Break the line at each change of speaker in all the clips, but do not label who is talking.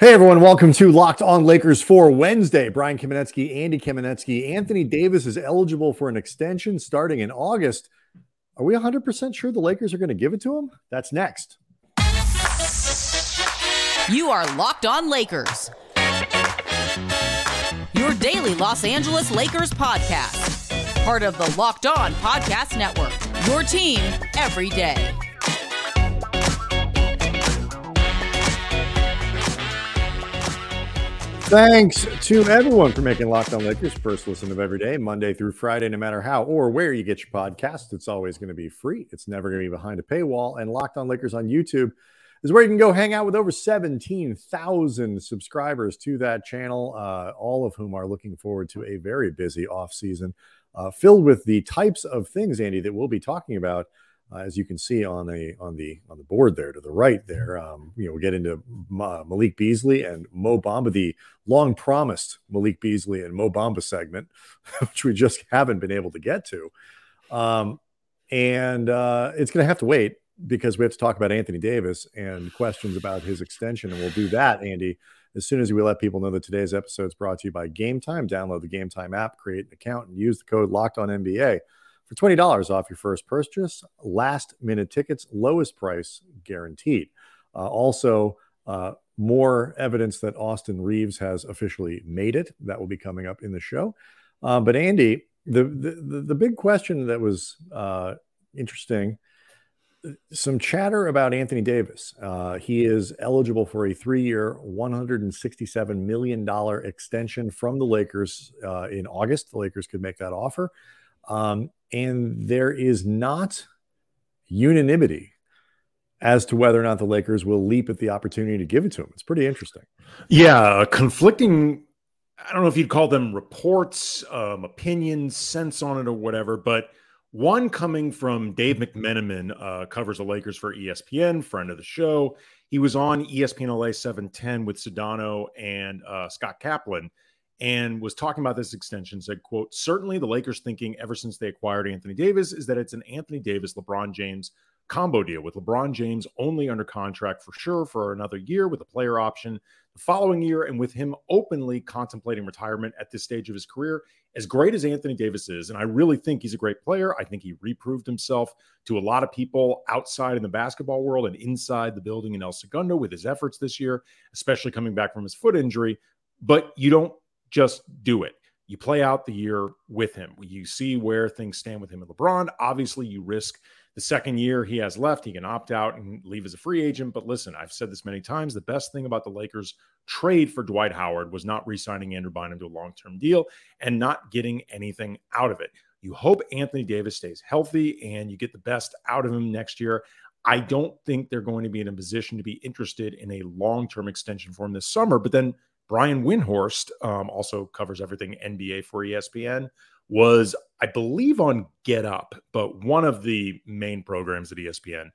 Hey everyone, welcome to Locked On Lakers for Wednesday. Brian Kamenetsky, Andy Kamenetsky. Anthony Davis is eligible for an extension starting in August. Are we 100% sure the Lakers are going to give it to him? That's next.
You are Locked On Lakers, your daily Los Angeles Lakers podcast, part of the Locked On Podcast Network. Your team every day.
Thanks to everyone for making Locked On Lakers first listen of every day, Monday through Friday, no matter how or where you get your podcast. It's always going to be free. It's never going to be behind a paywall. And Locked On Lakers on YouTube is where you can go hang out with over 17,000 subscribers to that channel, uh, all of whom are looking forward to a very busy off season uh, filled with the types of things, Andy, that we'll be talking about uh, as you can see on a on the on the board there to the right there. Um, you know, we get into uh, Malik Beasley and Mo Bamba, the long promised Malik Beasley and Mo Bamba segment, which we just haven't been able to get to. Um, and uh, it's going to have to wait because we have to talk about Anthony Davis and questions about his extension, and we'll do that, Andy. As soon as we let people know that today's episode is brought to you by Game Time, download the Game Time app, create an account, and use the code Locked On NBA for $20 off your first purchase. Last minute tickets, lowest price guaranteed. Uh, also, uh, more evidence that Austin Reaves has officially made it. That will be coming up in the show. Uh, but Andy, the, the the big question that was uh, interesting, some chatter about Anthony Davis. Uh, he is eligible for a three-year, one hundred and sixty-seven million dollar extension from the Lakers in August. The Lakers could make that offer. Um, and there is not unanimity as to whether or not the Lakers will leap at the opportunity to give it to him. It's pretty interesting.
Yeah, conflicting. I don't know if you'd call them reports, um, opinions, sense on it, or whatever, but one coming from Dave McMenamin, uh, covers the Lakers for ESPN, friend of the show. He was on ESPN LA 710 with Sedano and uh, Scott Kaplan and was talking about this extension said quote certainly the lakers thinking ever since they acquired anthony davis is that it's an anthony davis lebron james combo deal with lebron james only under contract for sure for another year with a player option the following year and with him openly contemplating retirement at this stage of his career. As great as anthony davis is and i really think he's a great player i think he reproved himself to a lot of people outside in the basketball world and inside the building in el segundo with his efforts this year especially coming back from his foot injury. But you don't just do it. You play out the year with him. You see where things stand with him and LeBron. Obviously, you risk the second year he has left. He can opt out and leave as a free agent. But listen, I've said this many times. The best thing about the Lakers trade for Dwight Howard was not re signing Andrew Bynum to a long term deal and not getting anything out of it. You hope Anthony Davis stays healthy and you get the best out of him next year. I don't think they're going to be in a position to be interested in a long term extension for him this summer. But then Brian Windhorst um, also covers everything NBA for ESPN. Was I believe on Get Up, but one of the main programs at ESPN,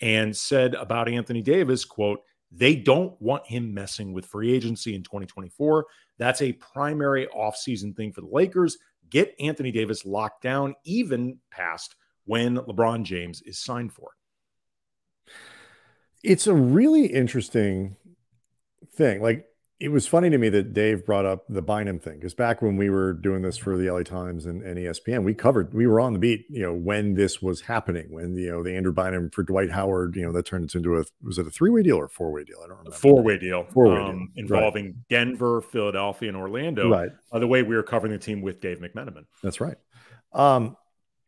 and said about Anthony Davis, "quote They don't want him messing with free agency in 2024. That's a primary offseason thing for the Lakers. Get Anthony Davis locked down, even past when LeBron James is signed for."
It's a really interesting thing. Like it was funny to me that Dave brought up the Bynum thing because back when we were doing this for the LA Times and, and, ESPN, we covered, we were on the beat, you know, when this was happening, when you know the Andrew Bynum for Dwight Howard, you know, that turned into a was it a three way deal or four way deal? I don't remember.
Four way deal, four way um, deal involving right. Denver, Philadelphia, and Orlando.
Right.
By the way, we were covering the team with Dave McMenamin.
That's right. Um,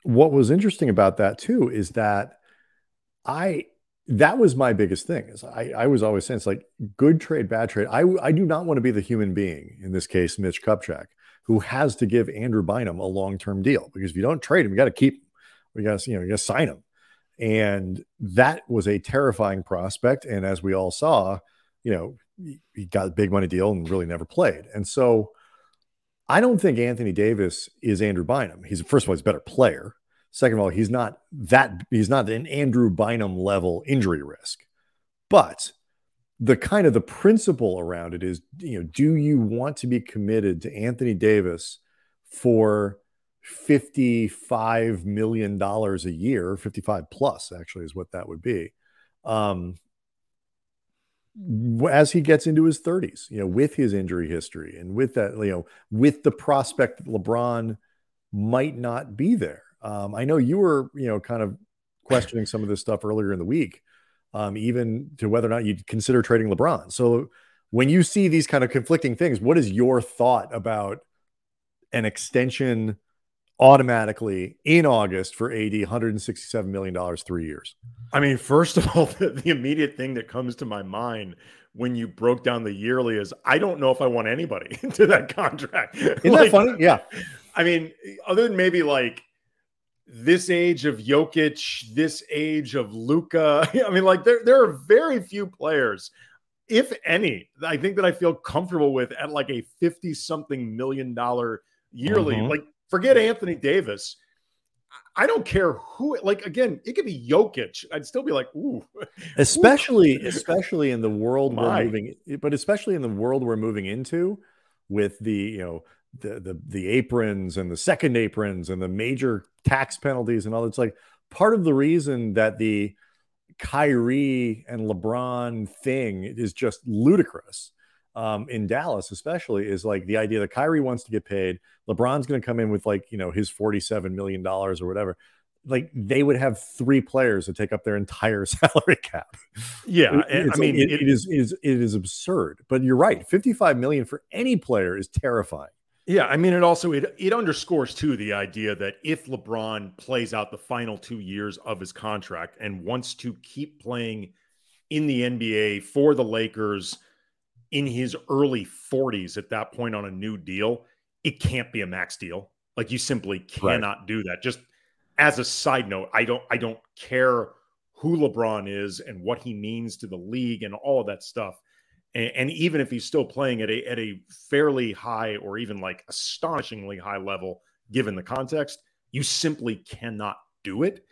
what was interesting about that too is that I that was my biggest thing is I, I was always saying it's like good trade, bad trade. I, I do not want to be the human being, in this case, Mitch Kupchak, who has to give Andrew Bynum a long-term deal because if you don't trade him, you got to keep him. We got to, you know, you got to sign him. And that was a terrifying prospect. And as we all saw, you know, he got a big money deal and really never played. And so I don't think Anthony Davis is Andrew Bynum. He's first of all, he's a better player. Second of all, he's not that he's not an Andrew Bynum level injury risk. But the kind of the principle around it is, you know, do you want to be committed to Anthony Davis for 55 million dollars a year, 55 plus actually is what that would be. Um as he gets into his 30s, you know, with his injury history and with that, you know, with the prospect that LeBron might not be there. Um, I know you were, you know, kind of questioning some of this stuff earlier in the week, um, even to whether or not you'd consider trading LeBron. So when you see these kind of conflicting things, what is your thought about an extension automatically in August for AD, $167 million, three years?
I mean, first of all, the, the, immediate thing that comes to my mind when you broke down the yearly is I don't know if I want anybody to that contract.
Isn't like, that funny? Yeah.
I mean, other than maybe like this age of Jokic, this age of Luka. I mean, like there, there are very few players, if any, I think that I feel comfortable with at like a 50 something million dollar yearly. Mm-hmm. Like, forget Anthony Davis. I don't care who, like, again, it could be Jokic. I'd still be like, ooh.
Especially, ooh. especially in the world My. we're moving, but especially in the world we're moving into with the, you know, the, the the aprons and the second aprons and the major tax penalties and all that's like part of the reason that the Kyrie and LeBron thing is just ludicrous um, in Dallas, especially, is like the idea that Kyrie wants to get paid. LeBron's going to come in with like, you know, his $47 million or whatever. Like they would have three players to take up their entire salary cap.
Yeah.
It, I mean, it, it is, it is, it is absurd, but you're right. 55 million for any player is terrifying.
Yeah, I mean, it also it it underscores too the idea that if LeBron plays out the final two years of his contract and wants to keep playing in the NBA for the Lakers in his early 40s at that point on a new deal, it can't be a max deal. Like you simply cannot right. do that. Just as a side note, I don't I don't care who LeBron is and what he means to the league and all of that stuff and, and even if he's still playing at a at a fairly high or even like astonishingly high level, given the context, you simply cannot do it.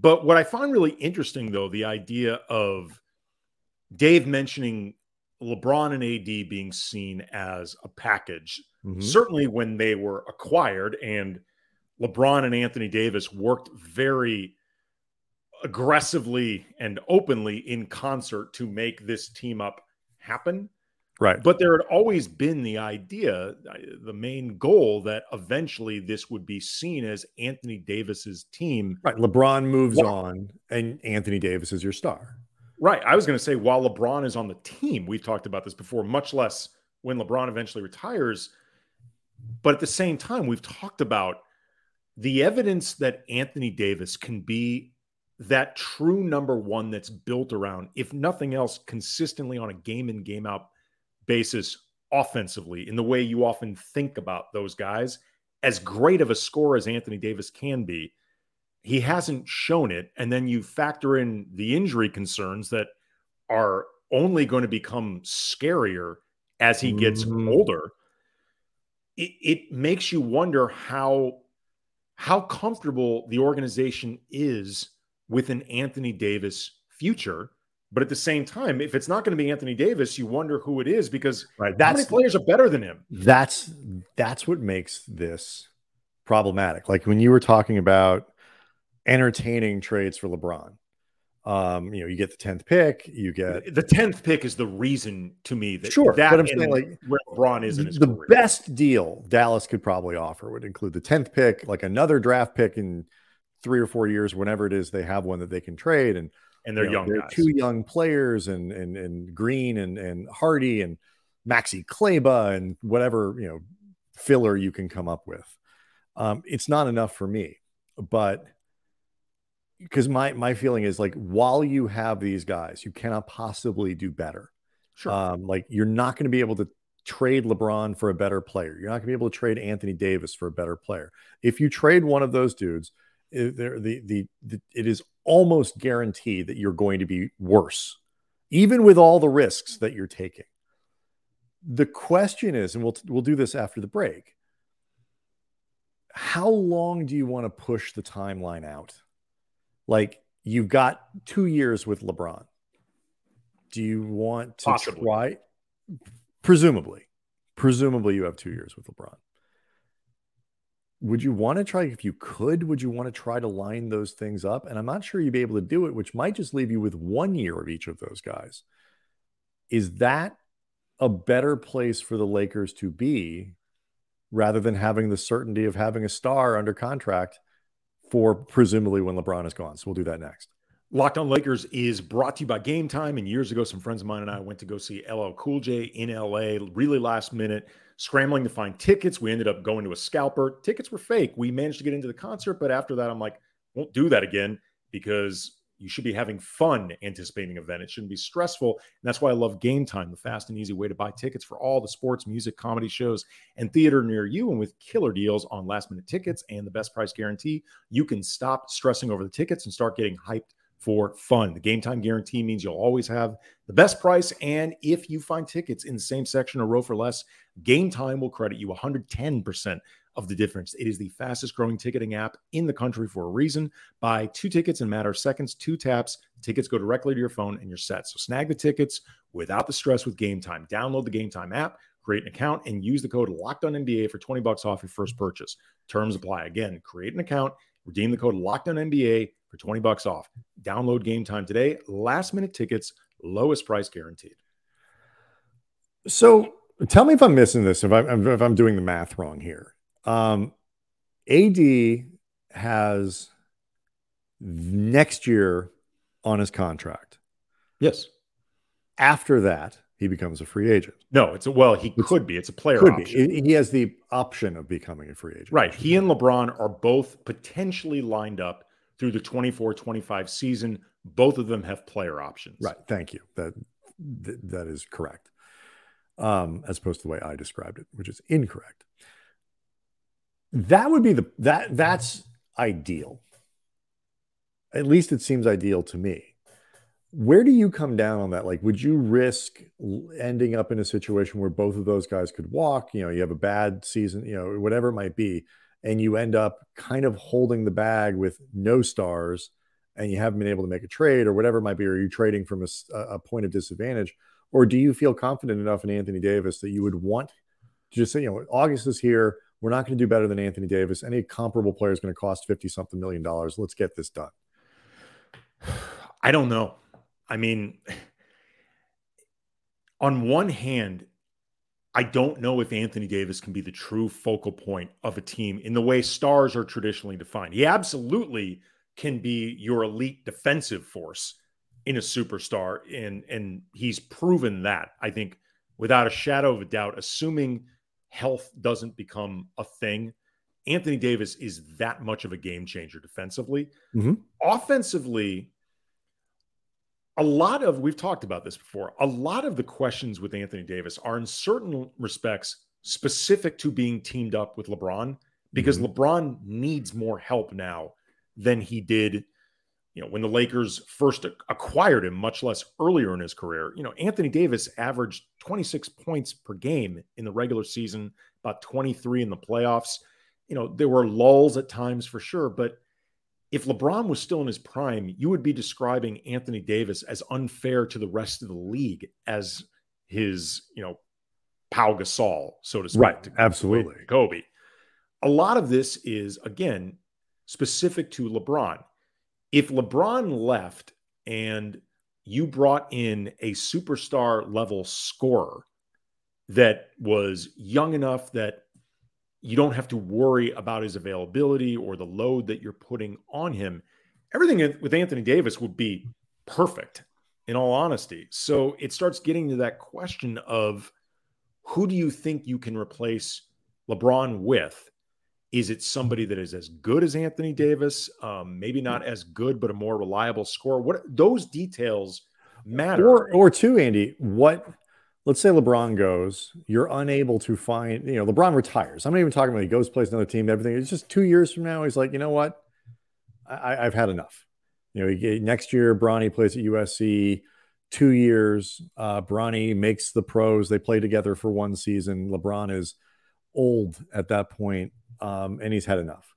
But what I find really interesting, though, the idea of Dave mentioning LeBron and AD being seen as a package, mm-hmm. certainly when they were acquired, and LeBron and Anthony Davis worked very aggressively and openly in concert to make this team up happen.
Right.
But there had always been the idea, uh, the main goal that eventually this would be seen as Anthony Davis's team.
Right. LeBron moves on and Anthony Davis is your star.
Right. I was going to say, while LeBron is on the team, we've talked about this before, much less when LeBron eventually retires. But at the same time, we've talked about the evidence that Anthony Davis can be that true number one that's built around, if nothing else, consistently on a game in, game out basis offensively, in the way you often think about those guys, as great of a score as Anthony Davis can be, he hasn't shown it. And then you factor in the injury concerns that are only going to become scarier as he gets mm-hmm. older. It, it makes you wonder how how comfortable the organization is with an Anthony Davis future. But at the same time, if it's not going to be Anthony Davis, you wonder who it is because right. that's, how many players are better than him?
That's that's what makes this problematic. Like when you were talking about entertaining trades for LeBron. Um, you know, you get the tenth pick. You get
the tenth pick is the reason to me that
sure.
That
but I'm saying like
where LeBron is in his
the
career.
best deal Dallas could probably offer would include the tenth pick, like another draft pick in three or four years, whenever it is they have one that they can trade. And
and they're you know, young,
they're two young players, and and and Green and and Hardy and Maxi Kleber and whatever you know filler you can come up with. Um, it's not enough for me, but because my my feeling is like while you have these guys, you cannot possibly do better.
Sure.
Um, like you're not going to be able to trade LeBron for a better player. You're not going to be able to trade Anthony Davis for a better player. If you trade one of those dudes, it, the, the, the, it is almost guaranteed that you're going to be worse, even with all the risks that you're taking. The question is, and we'll we'll do this after the break. How long do you want to push the timeline out? Like you've got two years with LeBron. Do you want to
Possibly.
try? Presumably, presumably you have two years with LeBron would you want to try if you could would you want to try to line those things up and i'm not sure you'd be able to do it which might just leave you with one year of each of those guys is that a better place for the Lakers to be rather than having the certainty of having a star under contract for presumably when LeBron is gone? So we'll do that next.
Locked on Lakers is brought to you by Game Time. And years ago, some friends of mine and I went to go see LL Cool J in LA, really last minute, scrambling to find tickets. We ended up going to a scalper. Tickets were fake. We managed to get into the concert, but after that, I'm like, won't do that again because you should be having fun anticipating an event. It shouldn't be stressful. And that's why I love Game Time, the fast and easy way to buy tickets for all the sports, music, comedy shows, and theater near you. And with killer deals on last minute tickets and the best price guarantee, you can stop stressing over the tickets and start getting hyped for fun. The game time guarantee means you'll always have the best price. And if you find tickets in the same section or row for less, game time will credit you 110% of the difference. It is the fastest growing ticketing app in the country for a reason. Buy two tickets in a matter of seconds, two taps. Tickets go directly to your phone and you're set. So snag the tickets without the stress with Game Time. Download the Game Time app, create an account, and use the code Locked On NBA for 20 bucks off your first purchase. Terms apply. Again, create an account, redeem the code Locked On NBA for 20 bucks off. Download Game Time today. Last minute tickets, lowest price guaranteed.
So tell me if I'm missing this, if I'm, if I'm doing the math wrong here. Um, AD has next year on his contract.
Yes.
After that, he becomes a free agent.
No, it's a well, he it's, could be. It's a player could option.
Be. He has the option of becoming a free agent.
Right. He and LeBron are both potentially lined up through the 24-25 season. Both of them have player options.
Right. Thank you. That that is correct. Um, as opposed to the way I described it, which is incorrect. That would be the that that's ideal. At least it seems ideal to me. Where do you come down on that? Like, would you risk ending up in a situation where both of those guys could walk? You know, you have a bad season, you know, whatever it might be, and you end up kind of holding the bag with no stars and you haven't been able to make a trade or whatever it might be, or you trading from a, a point of disadvantage? Or do you feel confident enough in Anthony Davis that you would want to just say, you know, August is here we're not going to do better than Anthony Davis. Any comparable player is going to cost 50 something million dollars. Let's get this done.
I don't know. I mean, on one hand, I don't know if Anthony Davis can be the true focal point of a team in the way stars are traditionally defined. He absolutely can be your elite defensive force in a superstar and and he's proven that. I think without a shadow of a doubt assuming health doesn't become a thing. Anthony Davis is that much of a game changer defensively. Mm-hmm. Offensively, a lot of, we've talked about this before, a lot of the questions with Anthony Davis are in certain respects specific to being teamed up with LeBron because mm-hmm. LeBron needs more help now than he did you know, when the Lakers first acquired him, much less earlier in his career, you know, Anthony Davis averaged 26 points per game in the regular season, about 23 in the playoffs. You know, there were lulls at times for sure, but if LeBron was still in his prime, you would be describing Anthony Davis as unfair to the rest of the league as his, you know, Pau Gasol, so to speak.
Right. Absolutely.
Kobe. A lot of this is, again, specific to LeBron if LeBron left and you brought in a superstar level scorer that was young enough that you don't have to worry about his availability or the load that you're putting on him, everything with Anthony Davis would be perfect, in all honesty. So it starts getting to that question of who do you think you can replace LeBron with? Is it somebody that is as good as Anthony Davis? Um, maybe not as good, but a more reliable scorer. What those details matter.
Or, or two, Andy, what? Let's say LeBron goes, you're unable to find. You know, LeBron retires. I'm not even talking about he goes plays another team. Everything. It's just two years from now. He's like, you know what? I, have had enough. You know, he, next year, Bronny plays at USC. Two years, uh, Bronny makes the pros. They play together for one season. LeBron is old at that point um, and he's had enough.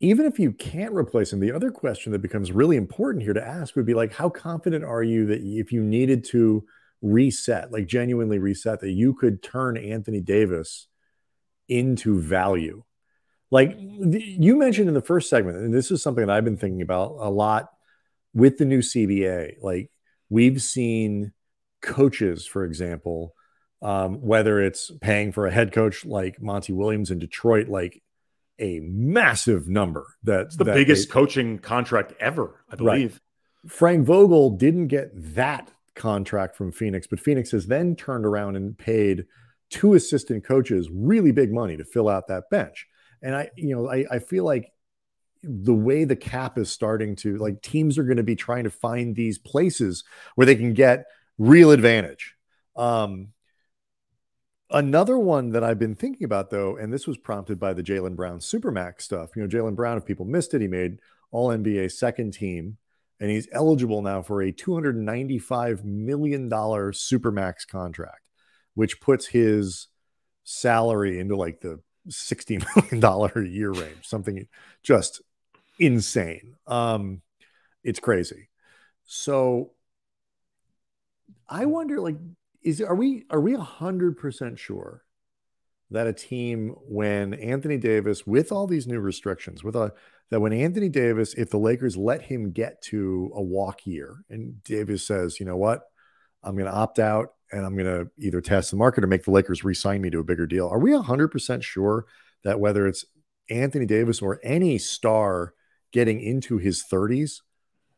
Even if you can't replace him, the other question that becomes really important here to ask would be like, how confident are you that if you needed to reset, like genuinely reset, that you could turn Anthony Davis into value? Like you mentioned in the first segment, and this is something that I've been thinking about a lot with the new CBA. Like we've seen coaches, for example, um, whether it's paying for a head coach like Monty Williams in Detroit, like a massive number. That's
the
that
biggest
they,
coaching contract ever, I believe.
Right. Frank Vogel didn't get that contract from Phoenix, but Phoenix has then turned around and paid two assistant coaches really big money to fill out that bench. And I, you know, I, I feel like the way the cap is starting to like teams are going to be trying to find these places where they can get real advantage. Um, another one that I've been thinking about though, and this was prompted by the Jaylen Brown Supermax stuff. You know, Jaylen Brown, if people missed it, he made All NBA second team, and he's eligible now for a $295 million Supermax contract, which puts his salary into like the $60 million a year range, something just insane. Um, it's crazy. So I wonder, like, is are we are we a hundred percent sure that a team when Anthony Davis, with all these new restrictions, with a that when Anthony Davis, if the Lakers let him get to a walk year, and Davis says, you know what, I'm going to opt out and I'm going to either test the market or make the Lakers re-sign me to a bigger deal. Are we 100% sure that whether it's Anthony Davis or any star getting into his 30s,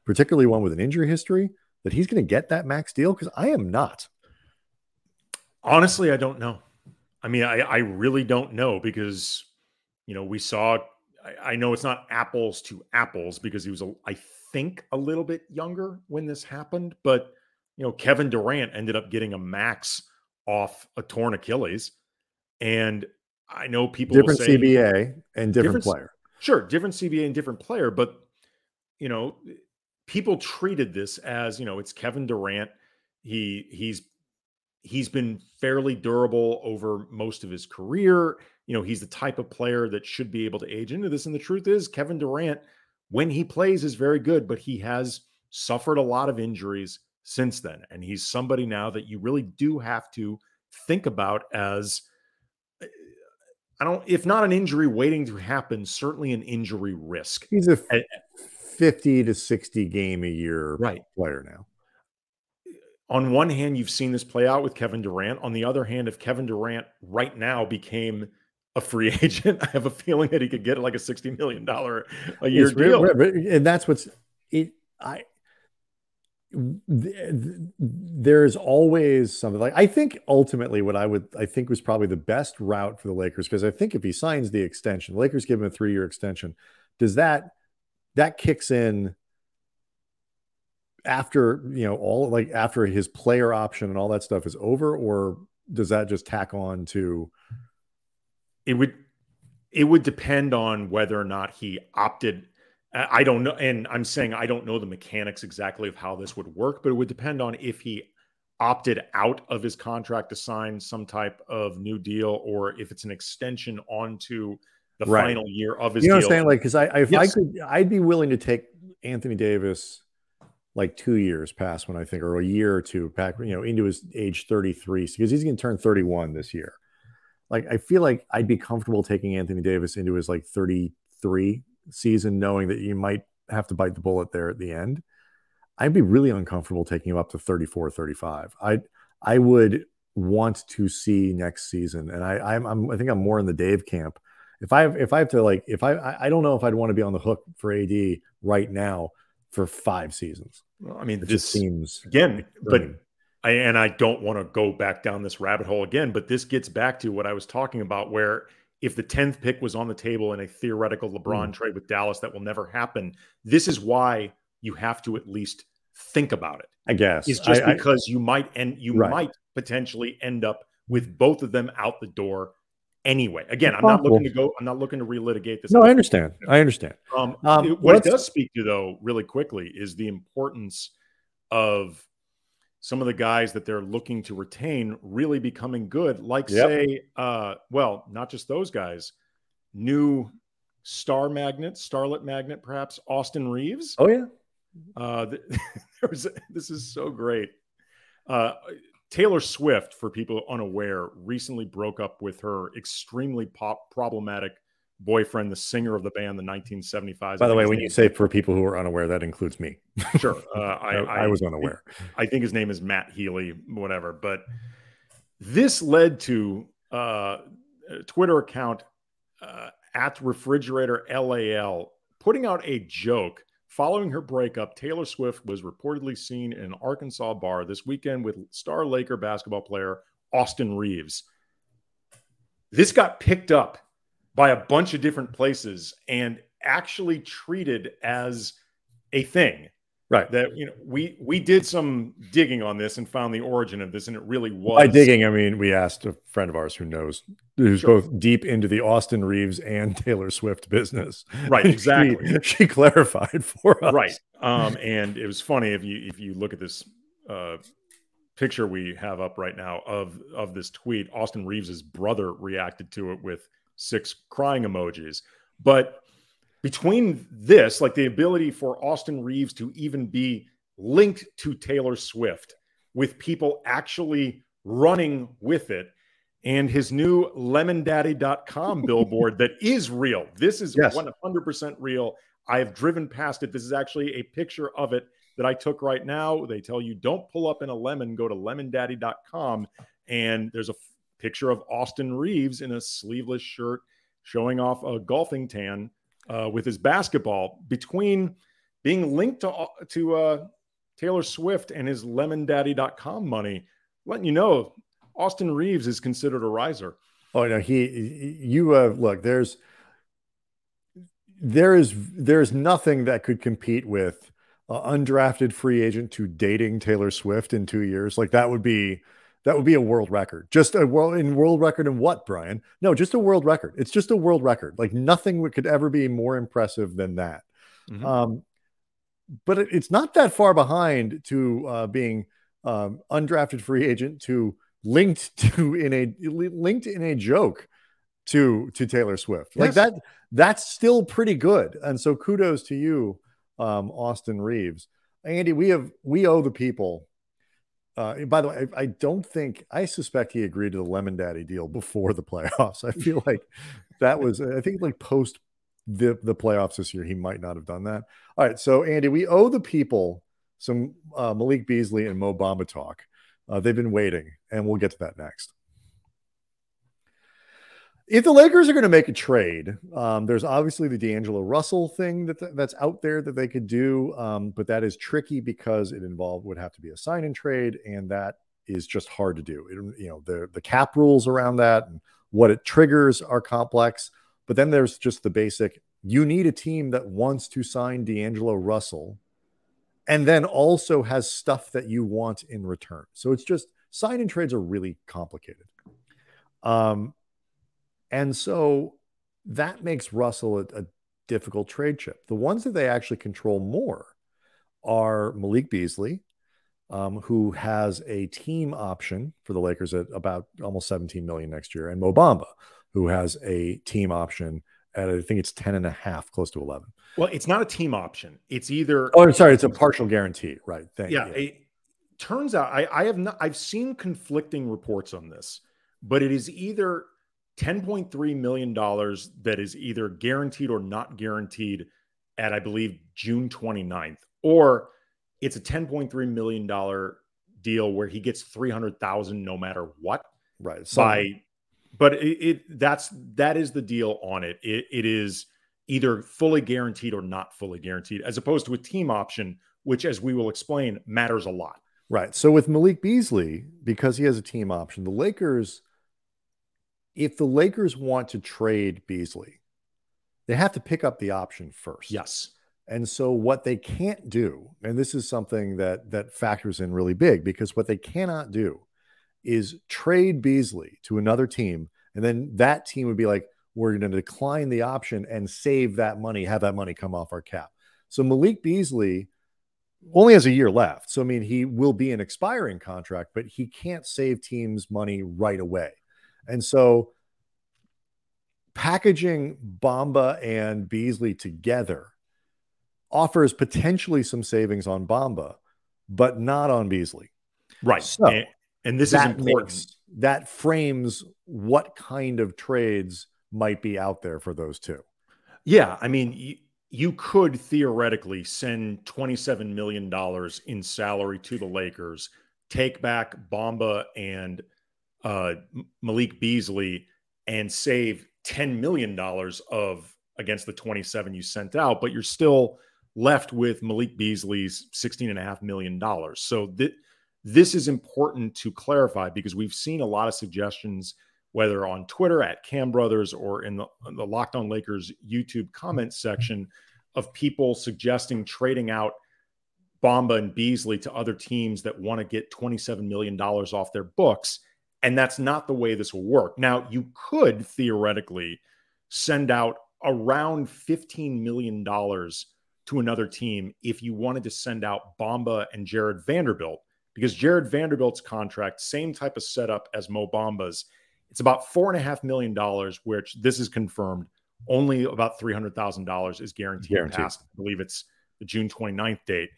particularly one with an injury history, that he's going to get that max deal? Because I am not.
Honestly, I don't know. I mean, I, I really don't know because, you know, we saw, I, I know it's not apples to apples because he was, a, I think, a little bit younger when this happened, but, you know, Kevin Durant ended up getting a max off a torn Achilles. And I know people
different
say,
CBA and different, different player.
Sure, different CBA and different player, but you know, people treated this as you know it's Kevin Durant. He he's he's been fairly durable over most of his career. You know, he's the type of player that should be able to age into this. And the truth is, Kevin Durant, when he plays, is very good, but he has suffered a lot of injuries since then. And he's somebody now that you really do have to think about as I don't, if not an injury waiting to happen, certainly an injury risk.
He's a 50 to 60 game a year
right.
player now.
On one hand, you've seen this play out with Kevin Durant. On the other hand, if Kevin Durant right now became a free agent, I have a feeling that he could get like a $60 million a year it's deal.
and that's what's it. I, there's always something like I think ultimately what I would I think was probably the best route for the Lakers because I think if he signs the extension, the Lakers give him a three year extension. Does that that kicks in after you know all like after his player option and all that stuff is over, or does that just tack on to?
It would it would depend on whether or not he opted I don't know. And I'm saying I don't know the mechanics exactly of how this would work, but it would depend on if he opted out of his contract to sign some type of new deal or if it's an extension onto the right. final year of his
you know
deal.
what I'm saying? Like, because I, if yes. I could, I'd be willing to take Anthony Davis like two years past when I think, or a year or two back, you know, into his age 33, because he's going to turn 31 this year. Like, I feel like I'd be comfortable taking Anthony Davis into his like 33 season knowing that you might have to bite the bullet there at the end, I'd be really uncomfortable taking him up to 34, 35. I I would want to see next season, and I I'm, I'm I think I'm more in the Dave camp. If I if I have to like if I I don't know if I'd want to be on the hook for AD right now for five seasons.
Well, I mean, it just seems again, but I and I don't want to go back down this rabbit hole again, but this gets back to what I was talking about where if the 10th pick was on the table in a theoretical LeBron mm. trade with Dallas that will never happen. This is why you have to at least think about it.
I guess.
It's just I, because I, you might and you right. might potentially end up with both of them out the door anyway. Again, I'm not looking to go, I'm not looking to relitigate this.
No, I understand. I understand.
Um, um, what it does speak to, though, really quickly, is the importance of some of the guys that they're looking to retain really becoming good. Like, yep. say, uh, well, not just those guys, new star magnet, starlet magnet, perhaps Austin Reaves.
Oh, yeah.
Uh, there was, this is so great. Uh, Taylor Swift, for people unaware, recently broke up with her extremely pop problematic boyfriend, the singer of the band, the 1975.
By the way, when you say for people who are unaware, that includes me.
Sure, uh, I,
I, I, was unaware.
I think his name is Matt Healy, whatever. But this led to uh, a Twitter account uh, at Refrigerator LAL putting out a joke. Following her breakup, Taylor Swift was reportedly seen in an Arkansas bar this weekend with star Laker basketball player Austin Reaves. This got picked up by a bunch of different places and actually treated as a thing.
Right.
That you know, we we did some digging on this and found the origin of this, and it really was
by digging. I mean, we asked a friend of ours who knows, who's sure. both deep into the Austin Reaves and Taylor Swift business.
Right. Exactly.
she, she clarified for us.
Right. Um, and it was funny if you if you look at this uh, picture we have up right now of of this tweet. Austin Reaves's brother reacted to it with six crying emojis, but between this, like the ability for Austin Reaves to even be linked to Taylor Swift with people actually running with it and his new lemondaddy.com billboard that is real. This is yes. 100% real. I have driven past it. This is actually a picture of it that I took right now. They tell you don't pull up in a lemon, go to lemondaddy.com. And there's a picture of Austin Reaves in a sleeveless shirt showing off a golfing tan uh, with his basketball between being linked to, to uh, Taylor Swift and his lemondaddy.com money, letting you know Austin Reaves is considered a riser.
Oh no, he you uh, look there's there is there's nothing that could compete with an undrafted free agent to dating Taylor Swift in two years. Like that would be that would be a world record. Just a world in world record in what, Brian? No, just a world record. It's just a world record. Like nothing could ever be more impressive than that. Mm-hmm. Um, but it, it's not that far behind to uh, being um, undrafted free agent to linked to in a linked in a joke to to Taylor Swift. Yes. Like that that's still pretty good. And so kudos to you, um, Austin Reaves. Andy, we have we owe the people uh, by the way, I, I, don't think I suspect he agreed to the Lemon Daddy deal before the playoffs. I feel like that was I think like post the the playoffs this year, he might not have done that. All right, so Andy, we owe the people some uh, Malik Beasley and Mo Bamba talk. Uh, they've been waiting, and we'll get to that next if the Lakers are going to make a trade, um, there's obviously the D'Angelo Russell thing that that's out there that they could do, um, but that is tricky because it involved would have to be a sign and trade, and that is just hard to do. It, you know, the the cap rules around that and what it triggers are complex. But then there's just the basic: you need a team that wants to sign D'Angelo Russell, and then also has stuff that you want in return. So it's just sign and trades are really complicated. Um, and so that makes Russell a, a difficult trade chip. The ones that they actually control more are Malik Beasley, um, who has a team option for the Lakers at about almost 17 million next year, and Mo Bamba, who has a team option at I think it's 10 and a half, close to 11.
Well, it's not a team option. It's either
Oh, I'm sorry, it's a partial guarantee, right?
Thank yeah, you. It turns out I, I have not I've seen conflicting reports on this, but it is either $10.3 million that is either guaranteed or not guaranteed at, I believe, June 29th, or it's a $10.3 million deal where he gets 300,000 no matter what.
Right.
So, by, but it, it, that's, that is the deal on it. it. It is either fully guaranteed or not fully guaranteed, as opposed to a team option, which, as we will explain, matters a lot.
Right. So with Malik Beasley, because he has a team option, the Lakers if the Lakers want to trade Beasley, they have to pick up the option first.
Yes.
And so what they can't do, and this is something that that factors in really big because what they cannot do is trade Beasley to another team and then that team would be like we're going to decline the option and save that money, have that money come off our cap. So Malik Beasley only has a year left. So I mean he will be an expiring contract, but he can't save teams money right away. And so packaging Bamba and Beasley together offers potentially some savings on Bamba, but not on Beasley.
Right. So and, and this is important.
Makes, that frames what kind of trades might be out there for those two.
Yeah, I mean, you, you could theoretically send $27 million in salary to the Lakers, take back Bamba and uh, Malik Beasley, and save $10 million of against the 27 you sent out, but you're still left with Malik Beasley's $16.5 million. So th- this is important to clarify because we've seen a lot of suggestions, whether on Twitter at Kam Brothers or in the, the Locked On Lakers YouTube comment section, of people suggesting trading out Bamba and Beasley to other teams that want to get $27 million off their books. And that's not the way this will work. Now, you could theoretically send out around $15 million to another team if you wanted to send out Bamba and Jared Vanderbilt, because Jared Vanderbilt's contract, same type of setup as Mo Bamba's, it's about four and a half million dollars, which this is confirmed. Only about three hundred thousand dollars is guaranteed, guaranteed. past. I believe it's the June 29th date.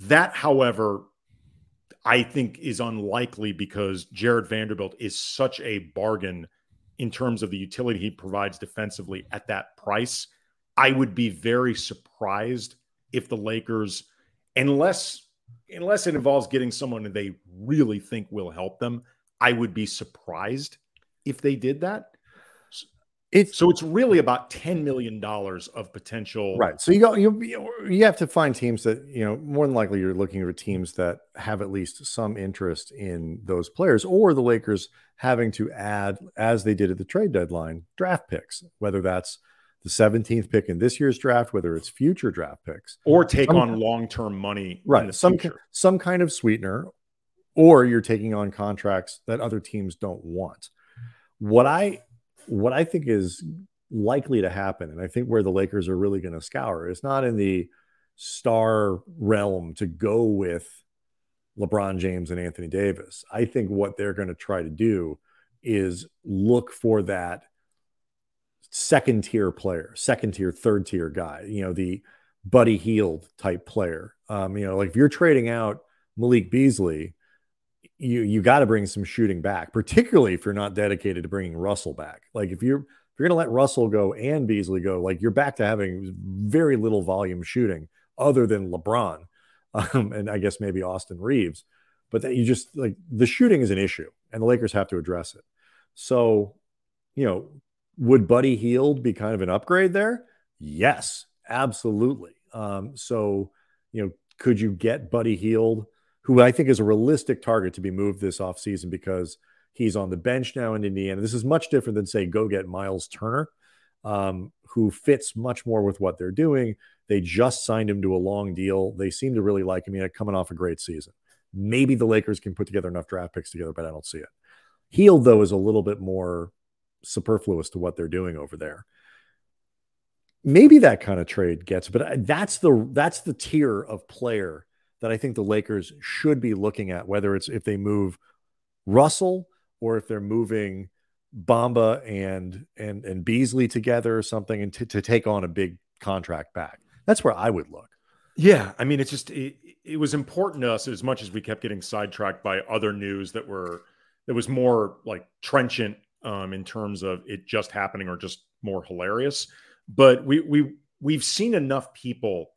That, however, I think is unlikely because Jared Vanderbilt is such a bargain in terms of the utility he provides defensively at that price. I would be very surprised if the Lakers, unless unless it involves getting someone they really think will help them, I would be surprised if they did that. It's, so it's really about ten million dollars of potential.
Right. So you go you you have to find teams that you know more than likely you're looking for teams that have at least some interest in those players, or the Lakers having to add, as they did at the trade deadline, draft picks, whether that's the 17th pick in this year's draft, whether it's future draft picks,
or take some, on long term money.
Right. some some kind of sweetener, or you're taking on contracts that other teams don't want. What I what I think is likely to happen, and I think where the Lakers are really going to scour is not in the star realm to go with LeBron James and Anthony Davis. I think what they're going to try to do is look for that second tier player, second tier, third tier guy, you know, the Buddy Hield type player. Um, you know, like if you're trading out Malik Beasley, you you got to bring some shooting back, particularly if you're not dedicated to bringing Russell back. Like if you're if you're going to let Russell go and Beasley go, like you're back to having very little volume shooting other than LeBron, um, and I guess maybe Austin Reaves. But that you just like the shooting is an issue, and the Lakers have to address it. So, you know, would Buddy Hield be kind of an upgrade there? Yes, absolutely. Um, so, you know, could you get Buddy Hield? Who I think is a realistic target to be moved this offseason because he's on the bench now in Indiana. This is much different than, say, go get Miles Turner, um, who fits much more with what they're doing. They just signed him to a long deal. They seem to really like him. He's coming off a great season. Maybe the Lakers can put together enough draft picks together, but I don't see it. Hield, though, is a little bit more superfluous to what they're doing over there. Maybe that kind of trade gets, but that's the that's the tier of player that I think the Lakers should be looking at, whether it's if they move Russell or if they're moving Bamba and and and Beasley together or something, and to, to take on a big contract back. That's where I would look.
Yeah, I mean, it's just it, it was important to us as much as we kept getting sidetracked by other news that were that was more like trenchant um, in terms of it just happening or just more hilarious. But we we we've seen enough people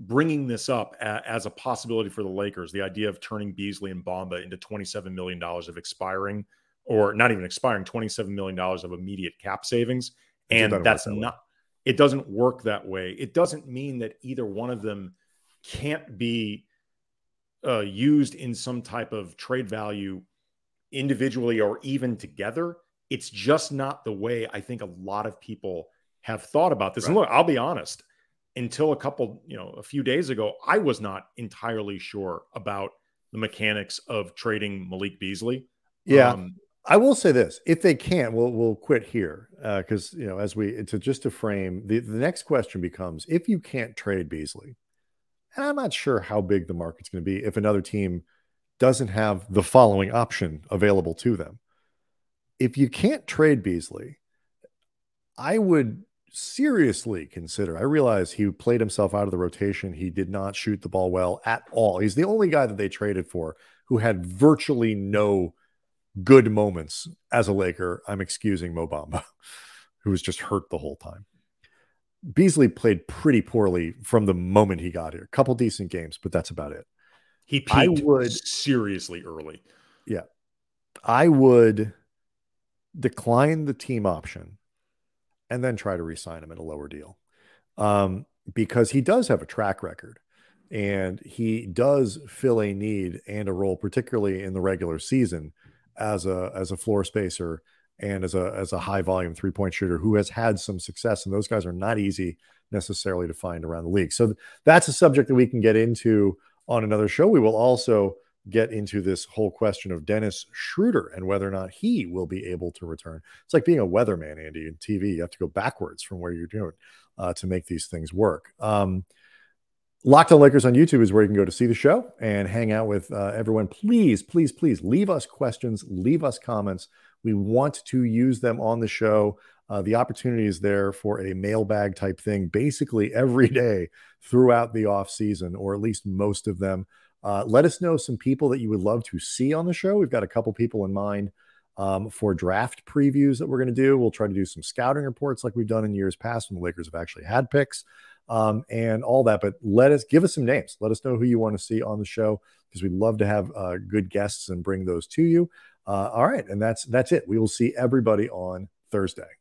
bringing this up a, as a possibility for the Lakers, the idea of turning Beasley and Bamba into $27 million of expiring, or not even expiring, $27 million of immediate cap savings. And that's that not, it doesn't work that way. It doesn't mean that either one of them can't be uh, used in some type of trade value individually or even together. It's just not the way I think a lot of people have thought about this. Right. And look, I'll be honest until a couple, you know, a few days ago, I was not entirely sure about the mechanics of trading Malik Beasley.
Yeah. Um, I will say this: if they can't, we'll we'll quit here because uh, you know, as we to just to frame the the next question becomes: if you can't trade Beasley, and I'm not sure how big the market's going to be if another team doesn't have the following option available to them. If you can't trade Beasley, I would seriously consider. I realize he played himself out of the rotation. He did not shoot the ball well at all. He's the only guy that they traded for who had virtually no good moments as a Laker. I'm excusing Mo Bamba, who was just hurt the whole time. Beasley played pretty poorly from the moment he got here. A couple decent games, but that's about it.
He peaked I would, seriously early.
Yeah. I would decline the team option and then try to re-sign him at a lower deal. Um, because he does have a track record and he does fill a need and a role, particularly in the regular season, as a as a floor spacer and as a as a high volume three point shooter who has had some success. And those guys are not easy necessarily to find around the league. So that's a subject that we can get into on another show. We will also get into this whole question of Dennis Schroeder and whether or not he will be able to return. It's like being a weatherman, Andy, in TV. You have to go backwards from where you're doing uh, to make these things work. Um, Locked on Lakers on YouTube is where you can go to see the show and hang out with uh, everyone. Please, please, please leave us questions, leave us comments. We want to use them on the show. Uh, the opportunity is there for a mailbag type thing basically every day throughout the off season, or at least most of them. Uh, let us know some people that you would love to see on the show. We've got a couple people in mind um, for draft previews that we're going to do. We'll try to do some scouting reports like we've done in years past when the Lakers have actually had picks um, and all that. But let us give us some names. Let us know who you want to see on the show because we'd love to have uh, good guests and bring those to you. Uh, all right, and that's that's it. We will see everybody on Thursday.